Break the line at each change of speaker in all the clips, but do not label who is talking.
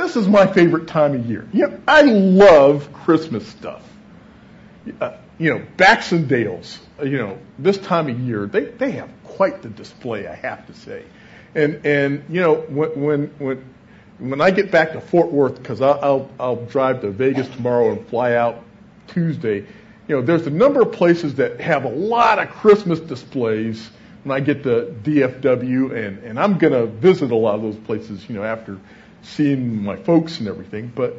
this is my favorite time of year. You know, I love Christmas stuff. Uh, you know, Baxendales, uh, you know, this time of year, they, they have quite the display, I have to say. And, and, you know, when, when, when, when I get back to Fort Worth, because I'll, I'll, I'll drive to Vegas tomorrow and fly out Tuesday, you know, there's a number of places that have a lot of Christmas displays when I get to DFW, and, and I'm going to visit a lot of those places, you know, after seeing my folks and everything. But,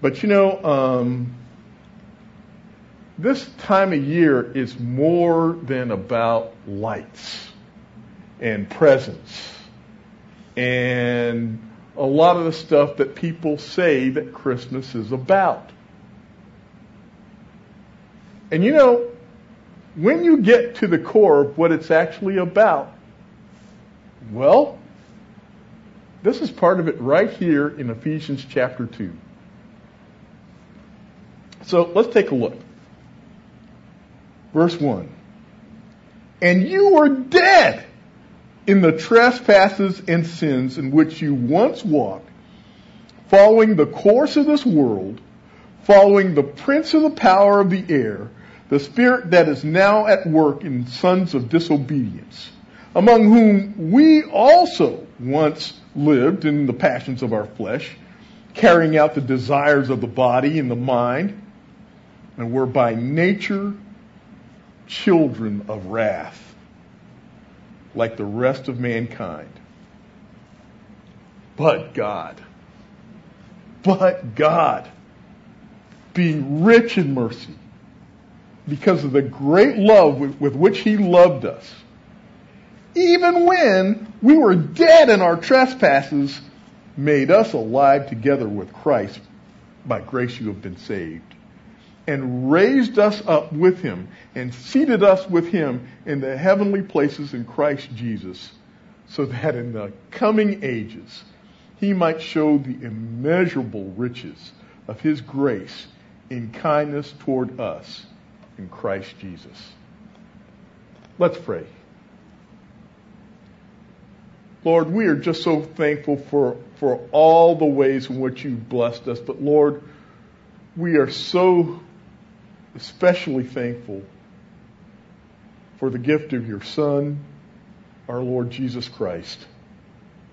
but you know, um, this time of year is more than about lights and presents and a lot of the stuff that people say that Christmas is about. And you know, when you get to the core of what it's actually about, well, this is part of it right here in Ephesians chapter 2. So let's take a look. Verse 1. And you were dead in the trespasses and sins in which you once walked, following the course of this world, following the prince of the power of the air, the spirit that is now at work in sons of disobedience, among whom we also once lived in the passions of our flesh, carrying out the desires of the body and the mind, and were by nature children of wrath, like the rest of mankind. But God, but God, being rich in mercy, because of the great love with, with which He loved us, even when we were dead in our trespasses, made us alive together with Christ. By grace you have been saved and raised us up with him and seated us with him in the heavenly places in Christ Jesus, so that in the coming ages he might show the immeasurable riches of his grace in kindness toward us in Christ Jesus. Let's pray. Lord, we are just so thankful for, for all the ways in which you've blessed us, but Lord, we are so especially thankful for the gift of your Son, our Lord Jesus Christ,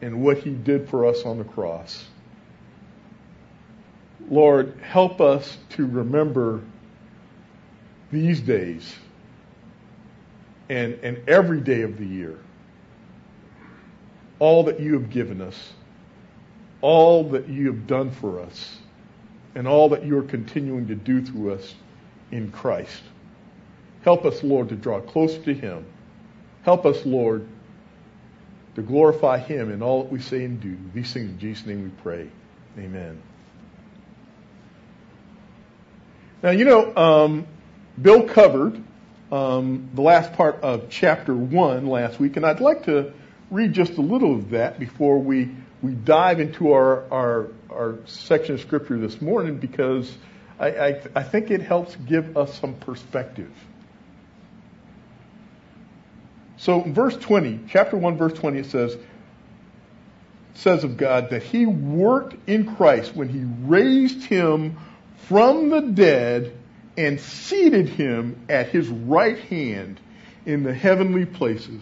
and what he did for us on the cross. Lord, help us to remember these days and, and every day of the year all that you have given us, all that you have done for us, and all that you are continuing to do through us in Christ. Help us, Lord, to draw closer to Him. Help us, Lord, to glorify Him in all that we say and do. These things in Jesus' name we pray. Amen. Now, you know, um, Bill covered um, the last part of chapter 1 last week, and I'd like to read just a little of that before we, we dive into our, our, our section of Scripture this morning because I, I, I think it helps give us some perspective. So in verse 20, chapter 1, verse 20, it says, says of God that he worked in Christ when he raised him from the dead and seated him at his right hand in the heavenly places,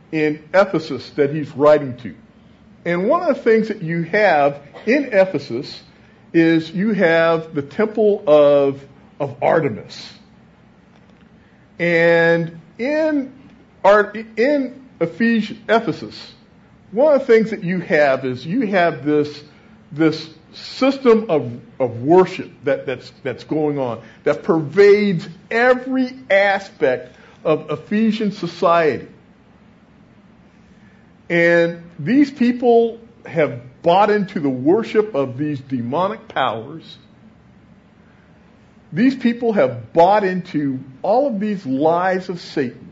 in Ephesus that he's writing to. And one of the things that you have in Ephesus is you have the temple of, of Artemis. And in, in Ephes- Ephesus, one of the things that you have is you have this, this system of, of worship that, that's, that's going on that pervades every aspect of Ephesian society. And these people have bought into the worship of these demonic powers. These people have bought into all of these lies of Satan.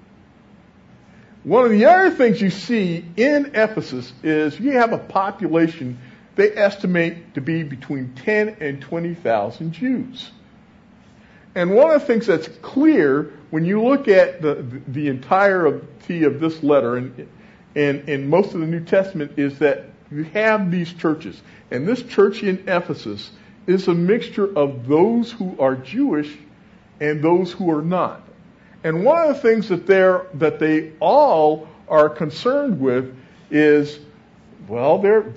One of the other things you see in Ephesus is you have a population they estimate to be between 10 and 20,000 Jews. And one of the things that's clear when you look at the, the entirety of this letter and, and, most of the New Testament is that you have these churches. And this church in Ephesus is a mixture of those who are Jewish and those who are not. And one of the things that they're, that they all are concerned with is, well, they're,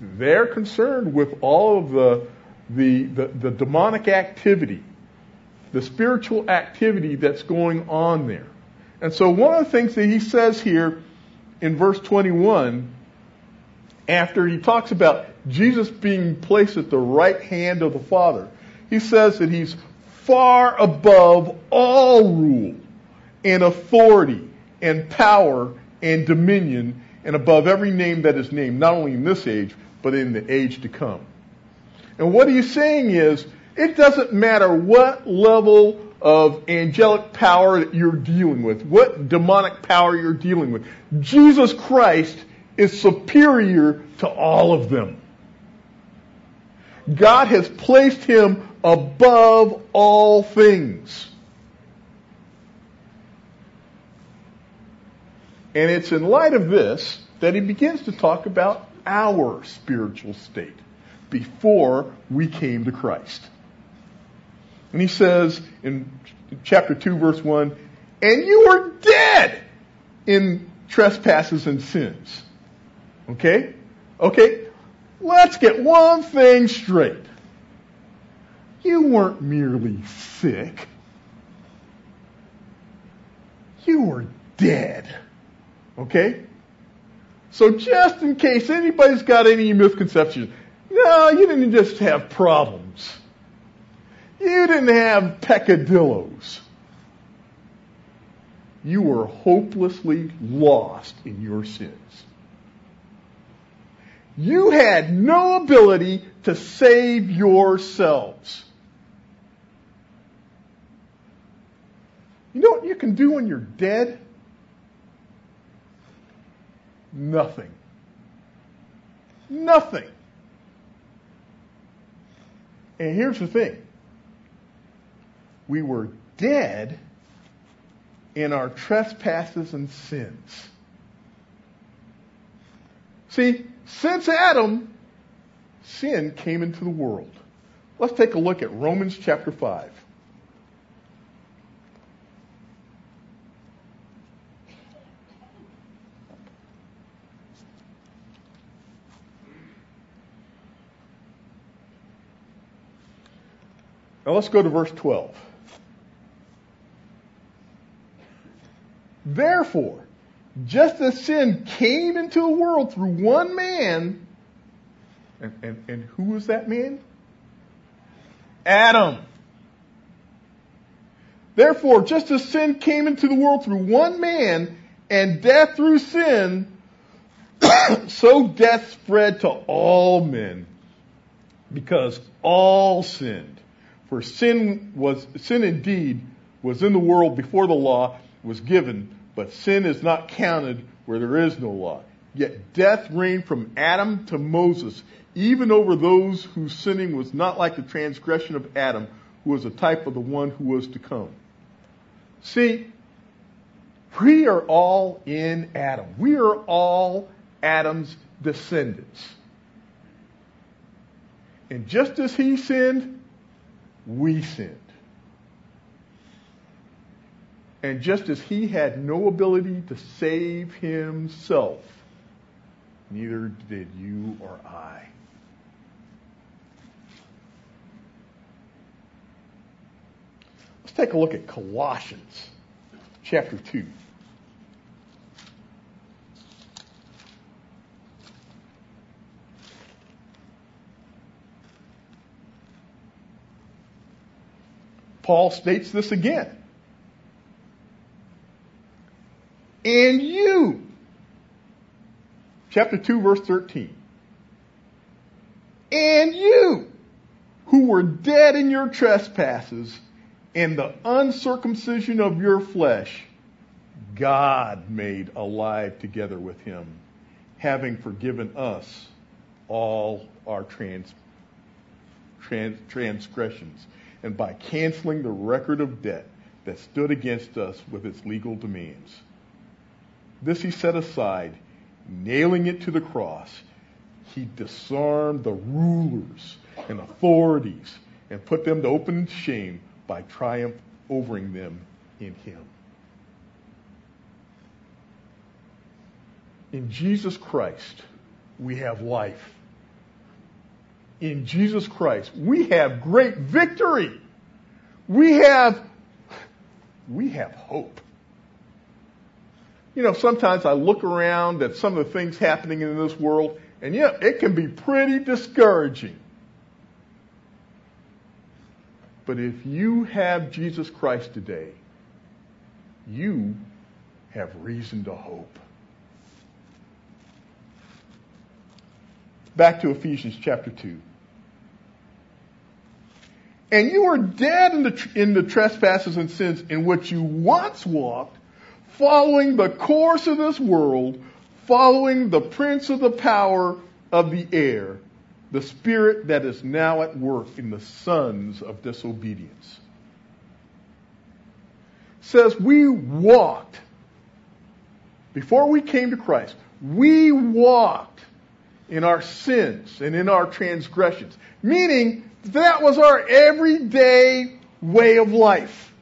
they're concerned with all of the, the, the, the demonic activity the spiritual activity that's going on there. And so one of the things that he says here in verse 21, after he talks about Jesus being placed at the right hand of the Father, he says that he's far above all rule and authority and power and dominion and above every name that is named, not only in this age, but in the age to come. And what he's saying is it doesn't matter what level of angelic power that you're dealing with, what demonic power you're dealing with. Jesus Christ is superior to all of them. God has placed him above all things. And it's in light of this that he begins to talk about our spiritual state before we came to Christ. And he says in chapter 2 verse 1, and you were dead in trespasses and sins. Okay? Okay? Let's get one thing straight. You weren't merely sick. You were dead. Okay? So just in case anybody's got any misconceptions, no, you didn't just have problems. You didn't have peccadillos. You were hopelessly lost in your sins. You had no ability to save yourselves. You know what you can do when you're dead? Nothing. Nothing. And here's the thing we were dead in our trespasses and sins. See, since Adam, sin came into the world. Let's take a look at Romans chapter 5. Now let's go to verse 12. Therefore, just as sin came into the world through one man, and, and, and who was that man? Adam. Therefore, just as sin came into the world through one man, and death through sin, so death spread to all men, because all sinned. For sin was, sin indeed was in the world before the law was given, but sin is not counted where there is no law. Yet death reigned from Adam to Moses, even over those whose sinning was not like the transgression of Adam, who was a type of the one who was to come. See, we are all in Adam. We are all Adam's descendants. And just as he sinned, we sinned. And just as he had no ability to save himself, neither did you or I. Let's take a look at Colossians chapter 2. Paul states this again. And you, chapter 2, verse 13, And you, who were dead in your trespasses and the uncircumcision of your flesh, God made alive together with him, having forgiven us all our trans, trans, transgressions, and by canceling the record of debt that stood against us with its legal demands. This he set aside, nailing it to the cross. He disarmed the rulers and authorities and put them to open shame by triumph overing them in him. In Jesus Christ, we have life. In Jesus Christ, we have great victory. We have, we have hope. You know, sometimes I look around at some of the things happening in this world, and yeah, it can be pretty discouraging. But if you have Jesus Christ today, you have reason to hope. Back to Ephesians chapter 2. And you were dead in the, in the trespasses and sins in which you once walked, following the course of this world, following the prince of the power of the air, the spirit that is now at work in the sons of disobedience. Says we walked, before we came to Christ, we walked in our sins and in our transgressions. Meaning, that was our everyday way of life.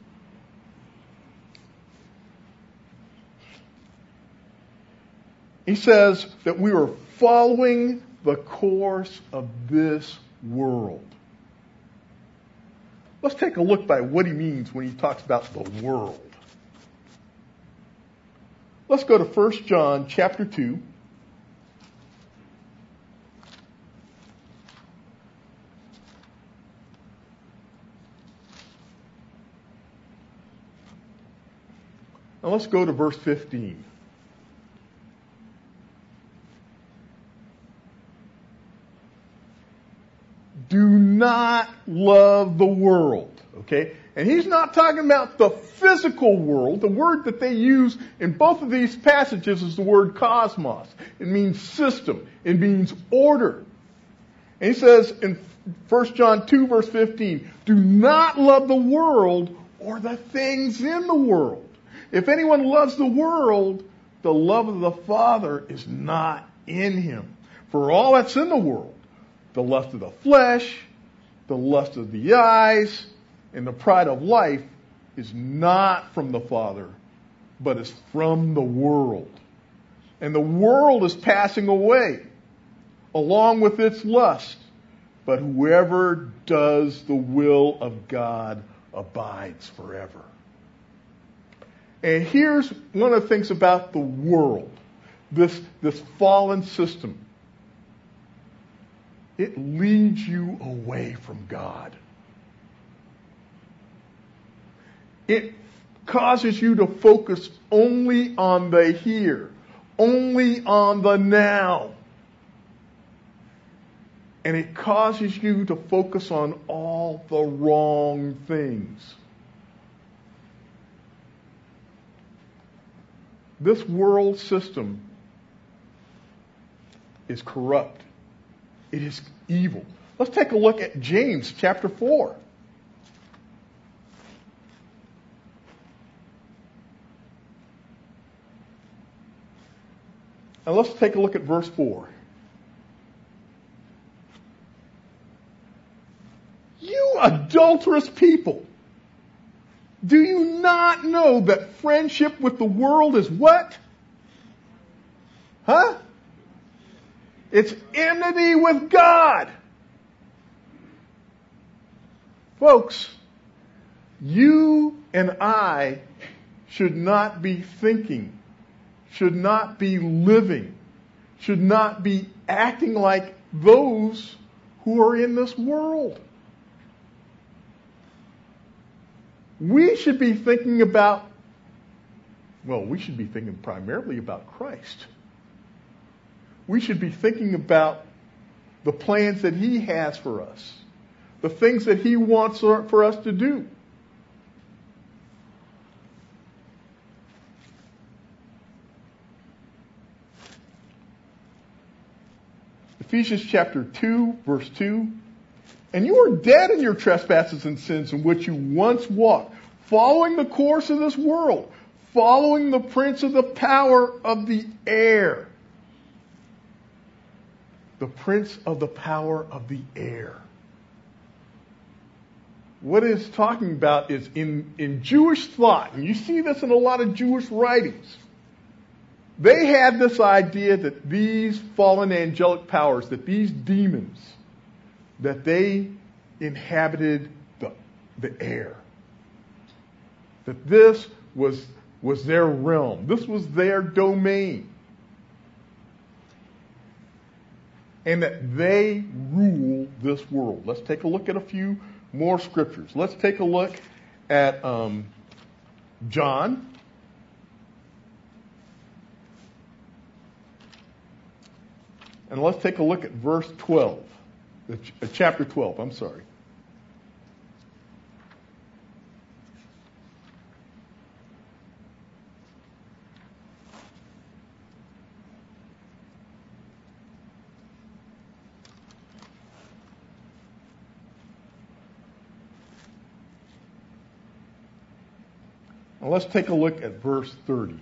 He says that we are following the course of this world. Let's take a look by what he means when he talks about the world. Let's go to 1 John chapter 2. Now let's go to verse 15. Do not love the world. Okay? And he's not talking about the physical world. The word that they use in both of these passages is the word cosmos. It means system. It means order. And he says in 1 John 2 verse 15, do not love the world or the things in the world. If anyone loves the world, the love of the Father is not in him. For all that's in the world, the lust of the flesh, the lust of the eyes, and the pride of life is not from the Father, but is from the world. And the world is passing away along with its lust. But whoever does the will of God abides forever. And here's one of the things about the world, this, this fallen system. It leads you away from God. It causes you to focus only on the here, only on the now. And it causes you to focus on all the wrong things. This world system is corrupt. It is evil. Let's take a look at James chapter 4. Now let's take a look at verse 4. You adulterous people. Do you not know that friendship with the world is what? Huh? It's enmity with God. Folks, you and I should not be thinking, should not be living, should not be acting like those who are in this world. we should be thinking about, well, we should be thinking primarily about Christ. We should be thinking about the plans that He has for us, the things that He wants for us to do. Ephesians chapter 2, verse 2. And you are dead in your trespasses and sins in which you once walked, following the course of this world, following the prince of the power of the air. The prince of the power of the air. What it's talking about is in, in Jewish thought, and you see this in a lot of Jewish writings. They had this idea that these fallen angelic powers, that these demons, that they inhabited the, the air. That this was, was their realm. This was their domain. And that they rule this world. Let's take a look at a few more scriptures. Let's take a look at um, John And let's take a look at verse 12, uh, chapter 12, I'm sorry. Now let's take a look at verse 30.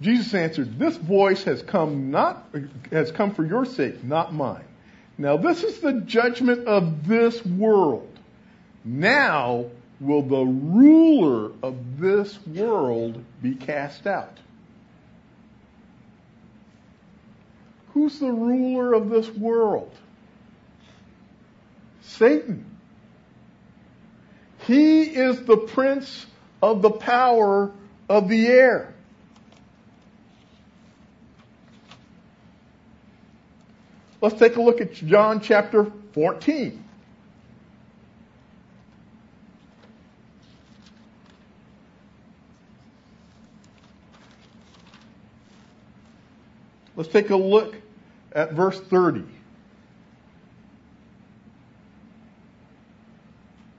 Jesus answered, This voice has come not has come for your sake, not mine. Now this is the judgment of this world. Now will the ruler of this world be cast out. Who's the ruler of this world? Satan. He is the prince of the power of the air. Let's take a look at John chapter 14. Let's take a look at verse 30.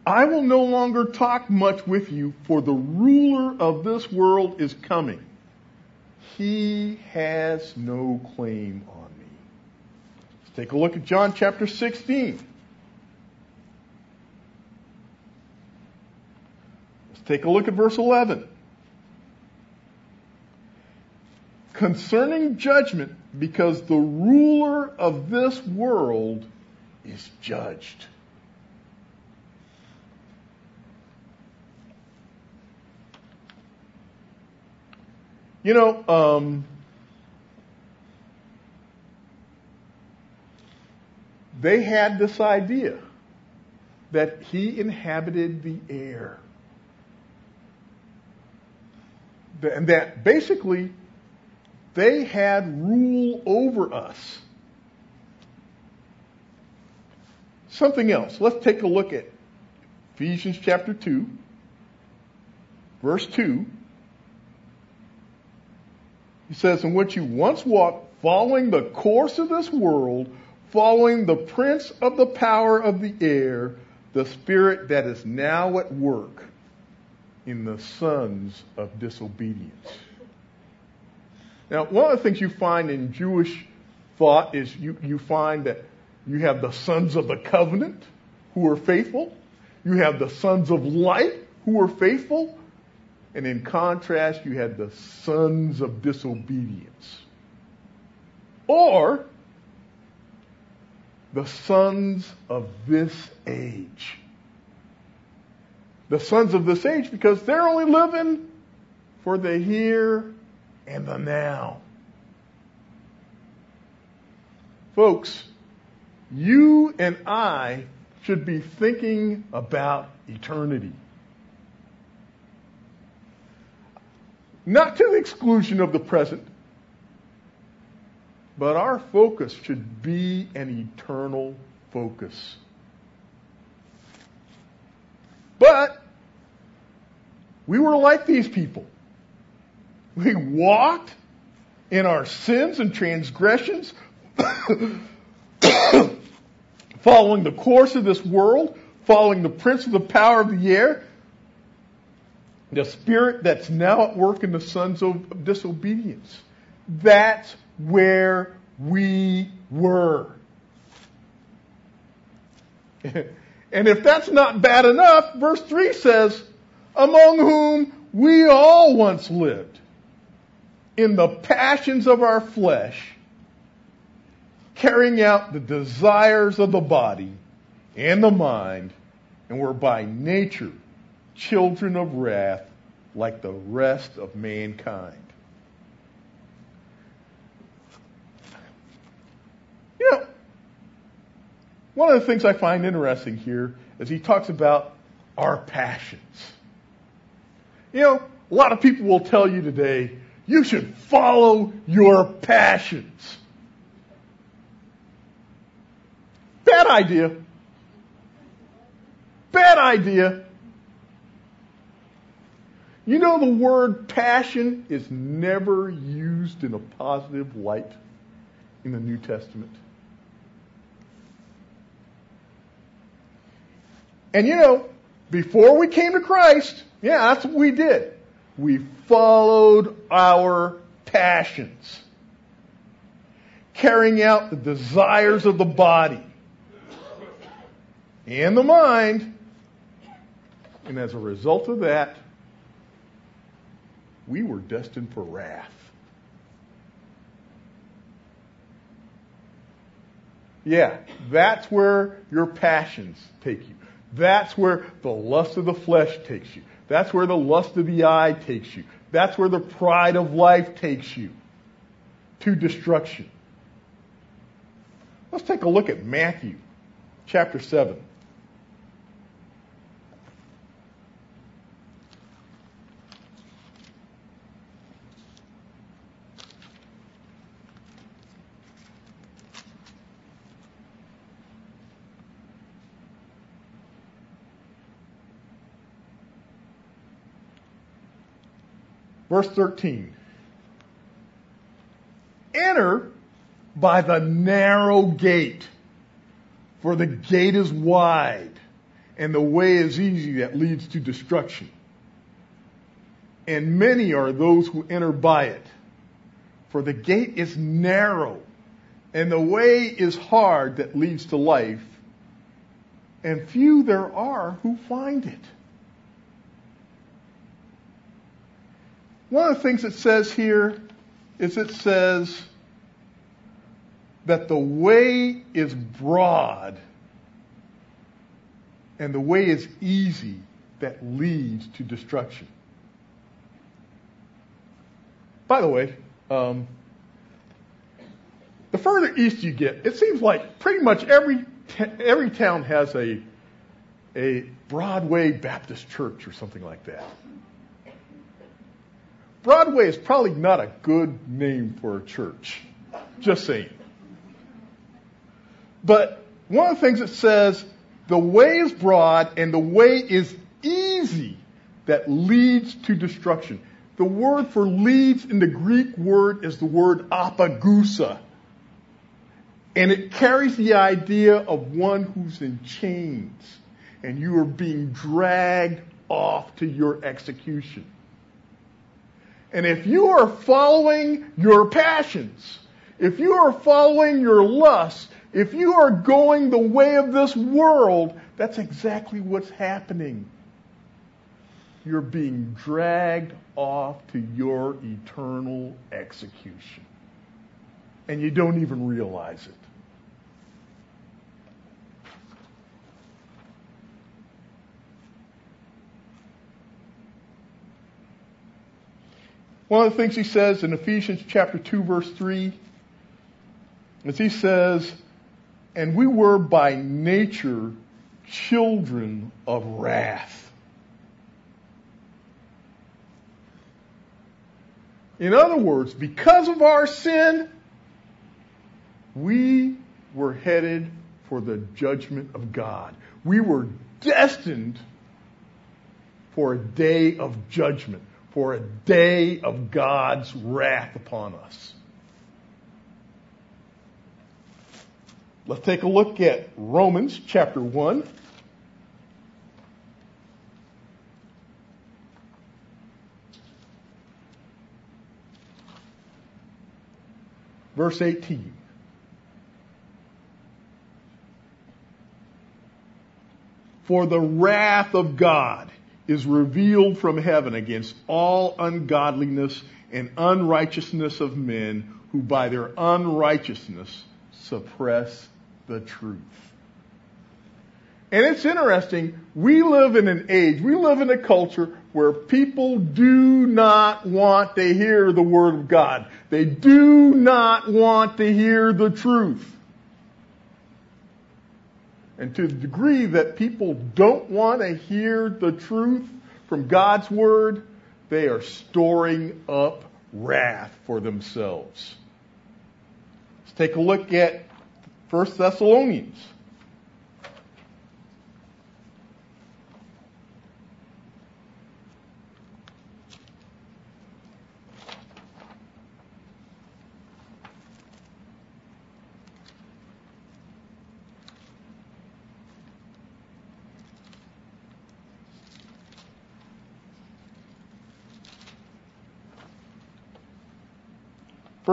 I will no longer talk much with you, for the ruler of this world is coming. He has no claim on me. Let's Take a look at John chapter 16. Let's take a look at verse 11. Concerning judgment, because the ruler of this world is judged. You know, um, they had this idea that he inhabited the air. And that basically they had rule over us. Something else. Let's take a look at Ephesians chapter 2, verse 2. He says, In which you once walked, following the course of this world, following the prince of the power of the air, the spirit that is now at work in the sons of disobedience. Now, one of the things you find in Jewish thought is you, you find that you have the sons of the covenant who are faithful. You have the sons of light who are faithful. And in contrast, you had the sons of disobedience. Or the sons of this age. The sons of this age because they're only living for the here and the now. Folks, you and I should be thinking about eternity. Not to the exclusion of the present, but our focus should be an eternal focus. But we were like these people. We walked in our sins and transgressions, following the course of this world, following the prince of the power of the air, the spirit that's now at work in the sons of disobedience. That's where we were. and if that's not bad enough, verse 3 says, among whom we all once lived in the passions of our flesh, carrying out the desires of the body and the mind, and were by nature children of wrath like the rest of mankind. You know, one of the things I find interesting here is he talks about our passions. You know, a lot of people will tell you today, you should follow your passions. Bad idea. Bad idea. You know, the word passion is never used in a positive light in the New Testament. And you know, before we came to Christ, yeah, that's what we did. We followed our passions, carrying out the desires of the body and the mind. And as a result of that, we were destined for wrath. Yeah, that's where your passions take you. That's where the lust of the flesh takes you. That's where the lust of the eye takes you. That's where the pride of life takes you to destruction. Let's take a look at Matthew chapter 7. Verse 13. Enter by the narrow gate, for the gate is wide and the way is easy that leads to destruction. And many are those who enter by it. For the gate is narrow and the way is hard that leads to life, and few there are who find it. One of the things it says here is it says that the way is broad and the way is easy that leads to destruction. By the way, um, the further east you get, it seems like pretty much every every town has a a Broadway Baptist church or something like that. Broadway is probably not a good name for a church. Just saying. But one of the things it says, the way is broad and the way is easy that leads to destruction. The word for leads in the Greek word is the word apagusa. And it carries the idea of one who's in chains and you are being dragged off to your execution. And if you are following your passions, if you are following your lusts, if you are going the way of this world, that's exactly what's happening. You're being dragged off to your eternal execution. And you don't even realize it. One of the things he says in Ephesians chapter 2 verse 3 is he says, and we were by nature children of wrath. In other words, because of our sin, we were headed for the judgment of God. We were destined for a day of judgment for a day of God's wrath upon us. Let's take a look at Romans chapter 1. Verse 18. For the wrath of God is revealed from heaven against all ungodliness and unrighteousness of men who by their unrighteousness suppress the truth. And it's interesting, we live in an age, we live in a culture where people do not want to hear the Word of God. They do not want to hear the truth. And to the degree that people don't want to hear the truth from God's Word, they are storing up wrath for themselves. Let's take a look at 1 Thessalonians.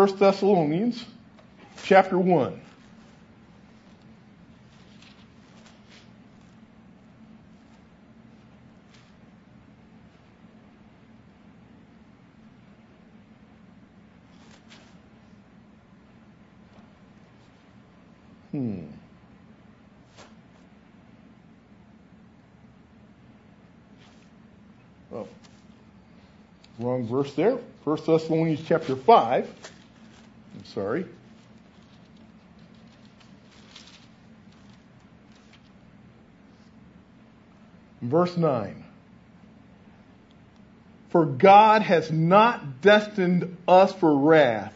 First Thessalonians chapter 1. Hmm. Oh, wrong verse there. First Thessalonians chapter 5 sorry. Verse 9. For God has not destined us for wrath,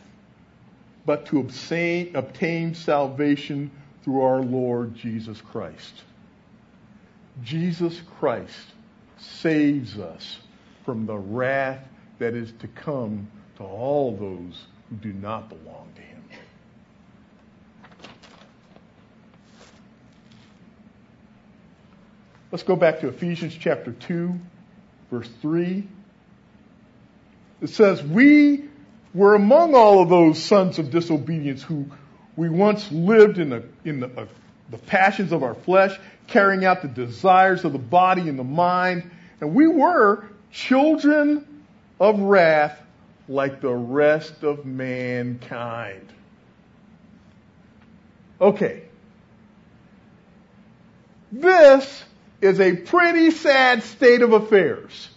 but to obtain, obtain salvation through our Lord Jesus Christ. Jesus Christ saves us from the wrath that is to come to all those who do not belong to him. Let's go back to Ephesians chapter 2, verse 3. It says, We were among all of those sons of disobedience who we once lived in, the, in the, uh, the passions of our flesh, carrying out the desires of the body and the mind. And we were children of wrath like the rest of mankind. Okay. This is a pretty sad state of affairs.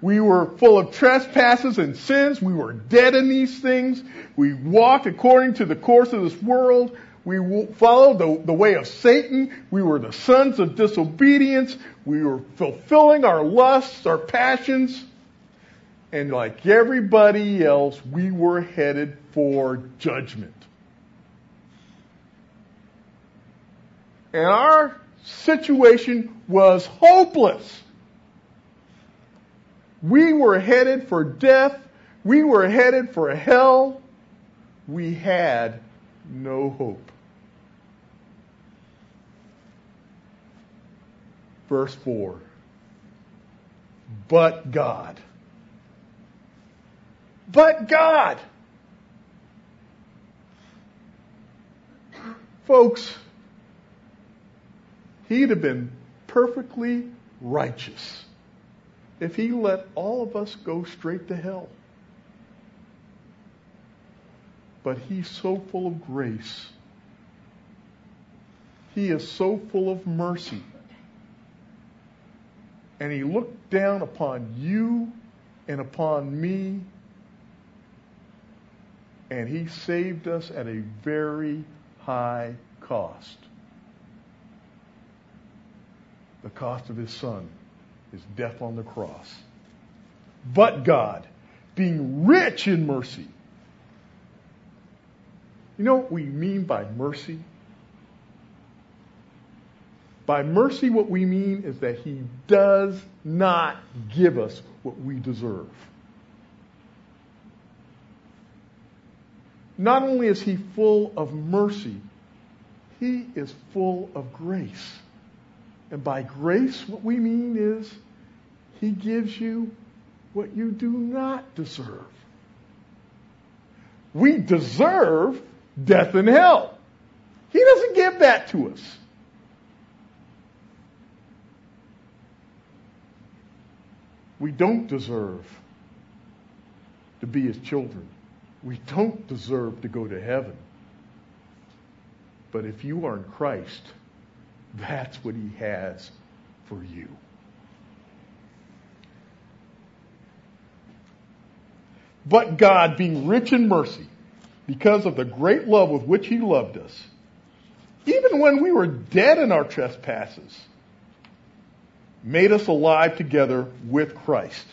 We were full of trespasses and sins. We were dead in these things. We walked according to the course of this world. We followed the, the way of Satan. We were the sons of disobedience. We were fulfilling our lusts, our passions and like everybody else, we were headed for judgment. And our situation was hopeless. We were headed for death. We were headed for hell. We had no hope. Verse 4. But God but God. Folks, he'd have been perfectly righteous if he let all of us go straight to hell. But he's so full of grace. He is so full of mercy. And he looked down upon you and upon me and he saved us at a very high cost. The cost of his son, his death on the cross. But God, being rich in mercy. You know what we mean by mercy? By mercy, what we mean is that He does not give us what we deserve. Not only is He full of mercy, He is full of grace. And by grace, what we mean is He gives you what you do not deserve. We deserve death and hell. He doesn't give that to us. We don't deserve to be his children. We don't deserve to go to heaven. But if you are in Christ, that's what he has for you. But God, being rich in mercy, because of the great love with which he loved us, even when we were dead in our trespasses, made us alive together with Christ.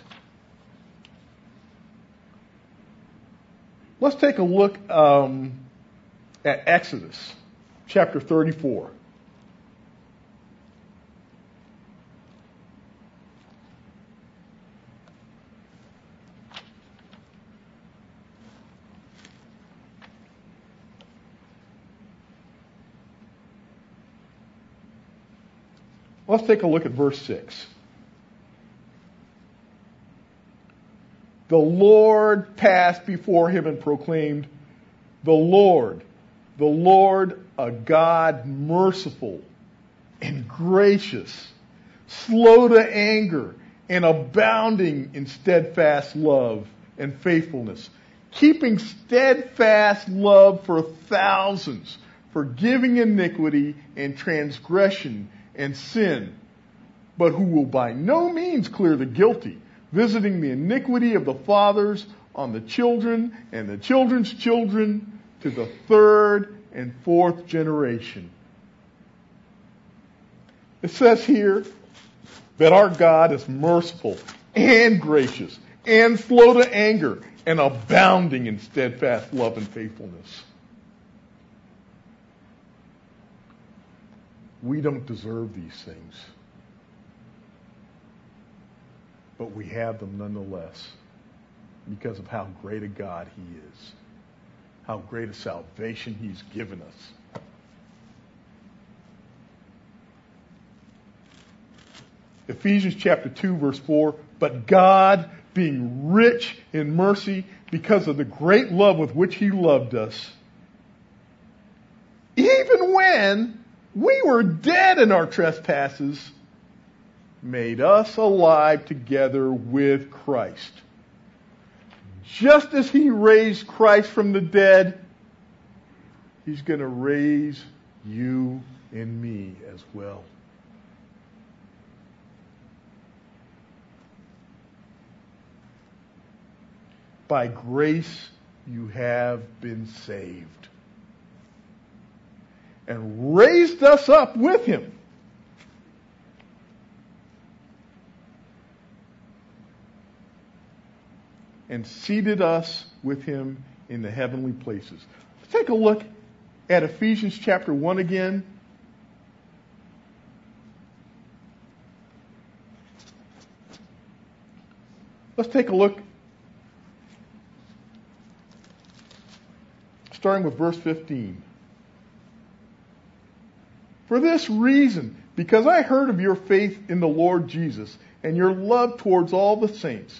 Let's take a look um, at Exodus chapter 34. Let's take a look at verse 6. The Lord passed before him and proclaimed, The Lord, the Lord, a God merciful and gracious, slow to anger, and abounding in steadfast love and faithfulness, keeping steadfast love for thousands, forgiving iniquity and transgression and sin, but who will by no means clear the guilty, visiting the iniquity of the fathers on the children and the children's children to the third and fourth generation. It says here that our God is merciful and gracious and slow to anger and abounding in steadfast love and faithfulness. We don't deserve these things. But we have them nonetheless because of how great a God He is, how great a salvation He's given us. Ephesians chapter 2 verse 4, but God being rich in mercy because of the great love with which he loved us, even when we were dead in our trespasses, made us alive together with Christ. Just as he raised Christ from the dead, he's going to raise you and me as well. By grace you have been saved and raised us up with him. And seated us with him in the heavenly places. Let's take a look at Ephesians chapter 1 again. Let's take a look, starting with verse 15. For this reason, because I heard of your faith in the Lord Jesus and your love towards all the saints,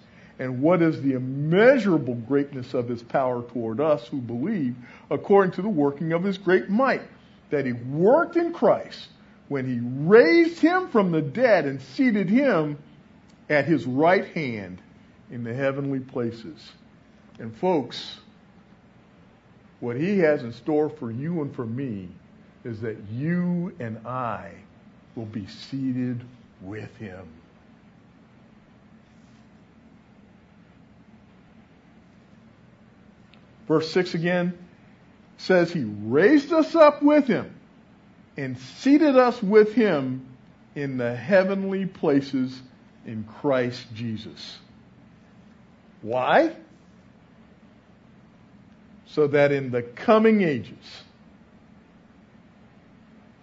And what is the immeasurable greatness of his power toward us who believe, according to the working of his great might, that he worked in Christ when he raised him from the dead and seated him at his right hand in the heavenly places. And folks, what he has in store for you and for me is that you and I will be seated with him. Verse 6 again says he raised us up with him and seated us with him in the heavenly places in Christ Jesus. Why? So that in the coming ages,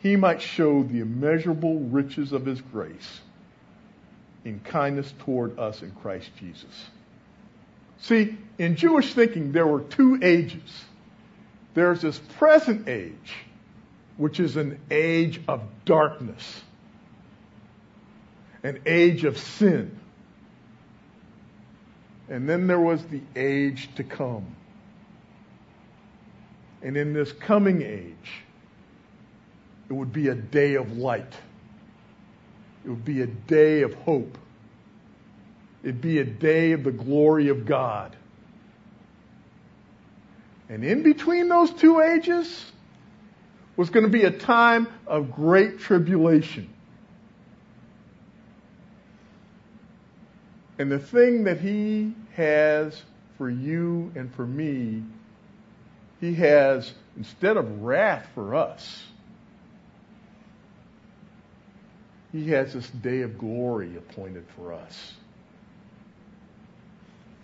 he might show the immeasurable riches of his grace in kindness toward us in Christ Jesus. See, in Jewish thinking, there were two ages. There's this present age, which is an age of darkness, an age of sin. And then there was the age to come. And in this coming age, it would be a day of light. It would be a day of hope. It'd be a day of the glory of God. And in between those two ages was going to be a time of great tribulation. And the thing that he has for you and for me, he has, instead of wrath for us, he has this day of glory appointed for us.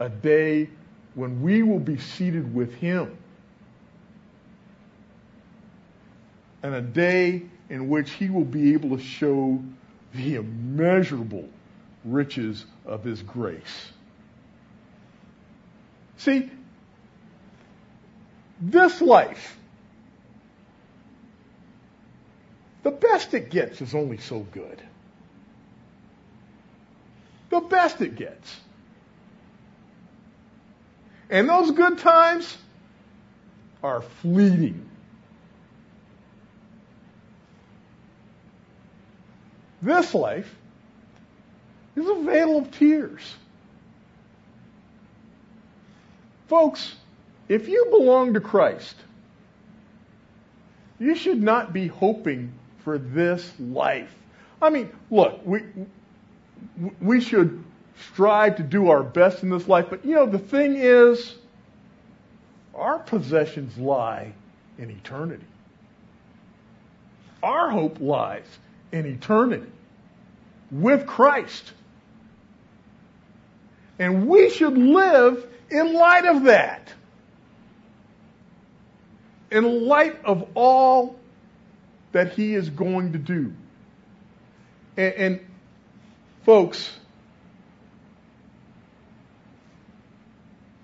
A day when we will be seated with him. And a day in which he will be able to show the immeasurable riches of his grace. See, this life, the best it gets is only so good. The best it gets. And those good times are fleeting. This life is a vale of tears. Folks, if you belong to Christ, you should not be hoping for this life. I mean, look, we, we should strive to do our best in this life, but you know, the thing is, our possessions lie in eternity. Our hope lies in eternity with Christ. And we should live in light of that. In light of all that He is going to do. And, and folks,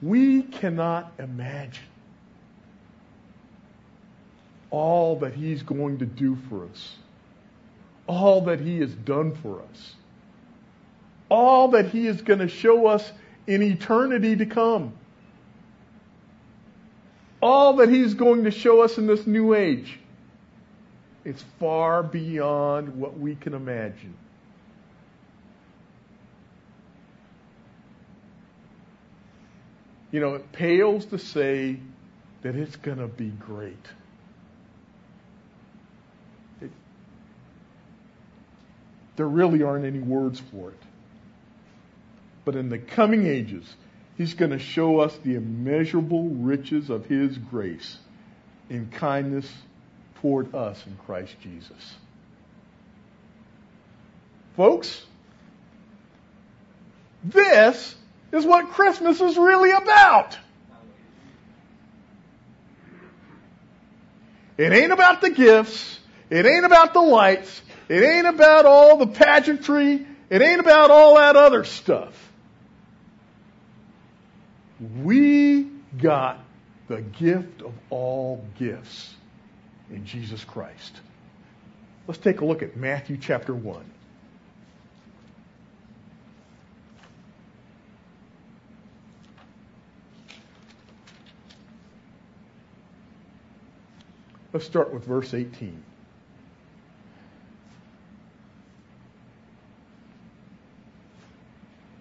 we cannot imagine all that He's going to do for us, all that He has done for us all that He is going to show us in eternity to come. All that He's going to show us in this new age. It's far beyond what we can imagine. You know, it pales to say that it's going to be great. It, there really aren't any words for it. But in the coming ages, He's going to show us the immeasurable riches of His grace in kindness toward us in Christ Jesus. Folks, this is what Christmas is really about. It ain't about the gifts. It ain't about the lights. It ain't about all the pageantry. It ain't about all that other stuff. We got the gift of all gifts in Jesus Christ. Let's take a look at Matthew chapter 1. Let's start with verse 18.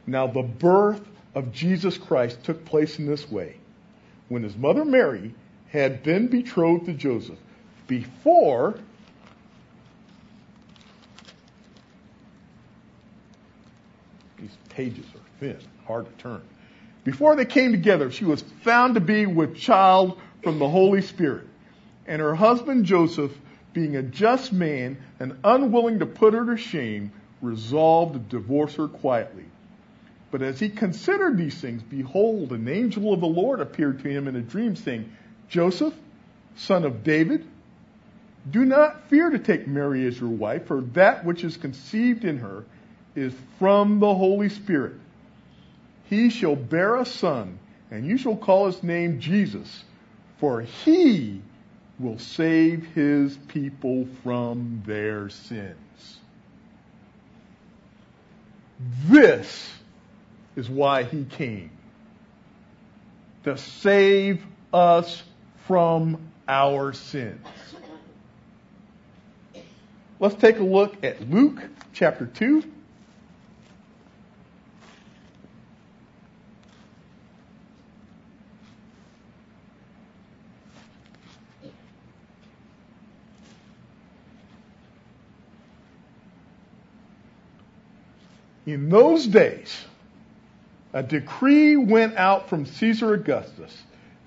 Now, the birth of Jesus Christ took place in this way. When his mother Mary had been betrothed to Joseph, before these pages are thin, hard to turn. Before they came together, she was found to be with child from the Holy Spirit. And her husband Joseph, being a just man and unwilling to put her to shame, resolved to divorce her quietly. But as he considered these things, behold, an angel of the Lord appeared to him in a dream, saying, Joseph, son of David, do not fear to take Mary as your wife, for that which is conceived in her is from the Holy Spirit. He shall bear a son, and you shall call his name Jesus, for he will save his people from their sins. This is why he came. To save us from our sins. Let's take a look at Luke chapter 2. In those days, a decree went out from Caesar Augustus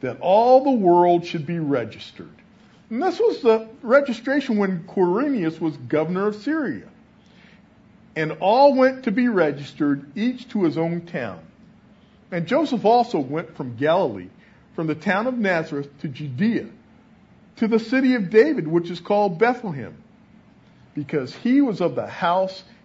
that all the world should be registered. And this was the registration when Quirinius was governor of Syria. And all went to be registered, each to his own town. And Joseph also went from Galilee, from the town of Nazareth to Judea, to the city of David, which is called Bethlehem, because he was of the house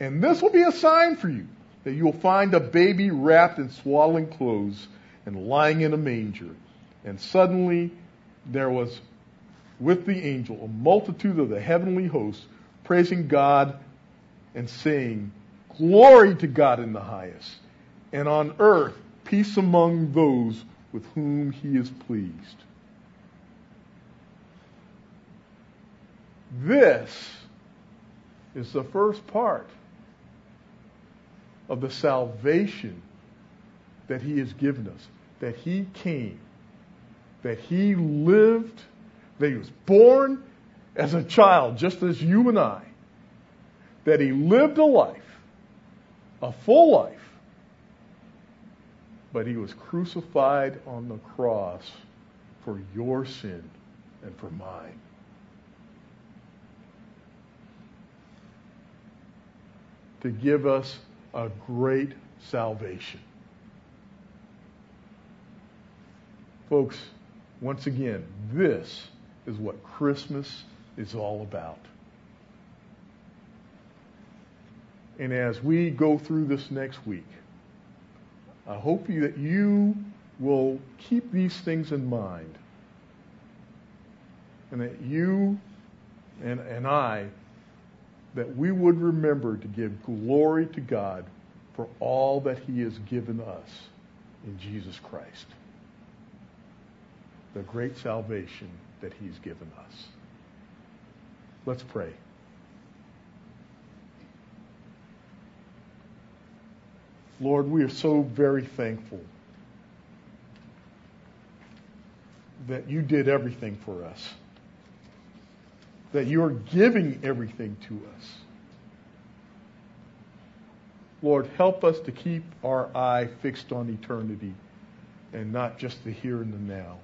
And this will be a sign for you that you will find a baby wrapped in swaddling clothes and lying in a manger. And suddenly there was with the angel a multitude of the heavenly hosts praising God and saying, Glory to God in the highest, and on earth peace among those with whom he is pleased. This is the first part of the salvation that He has given us. That He came, that He lived, that He was born as a child, just as you and I, that He lived a life, a full life, but He was crucified on the cross for your sin and for mine. To give us a great salvation. Folks, once again, this is what Christmas is all about. And as we go through this next week, I hope that you will keep these things in mind. And that you and, and I that we would remember to give glory to God for all that He has given us in Jesus Christ. The great salvation that He's given us. Let's pray. Lord, we are so very thankful that you did everything for us that you are giving everything to us. Lord, help us to keep our eye fixed on eternity and not just the here and the now.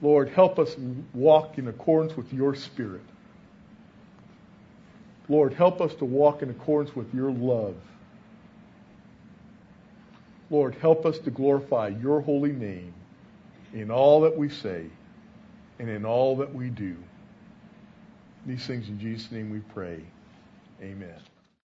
Lord, help us walk in accordance with your spirit. Lord, help us to walk in accordance with your love. Lord, help us to glorify your holy name in all that we say and in all that we do. These things in Jesus' name we pray. Amen.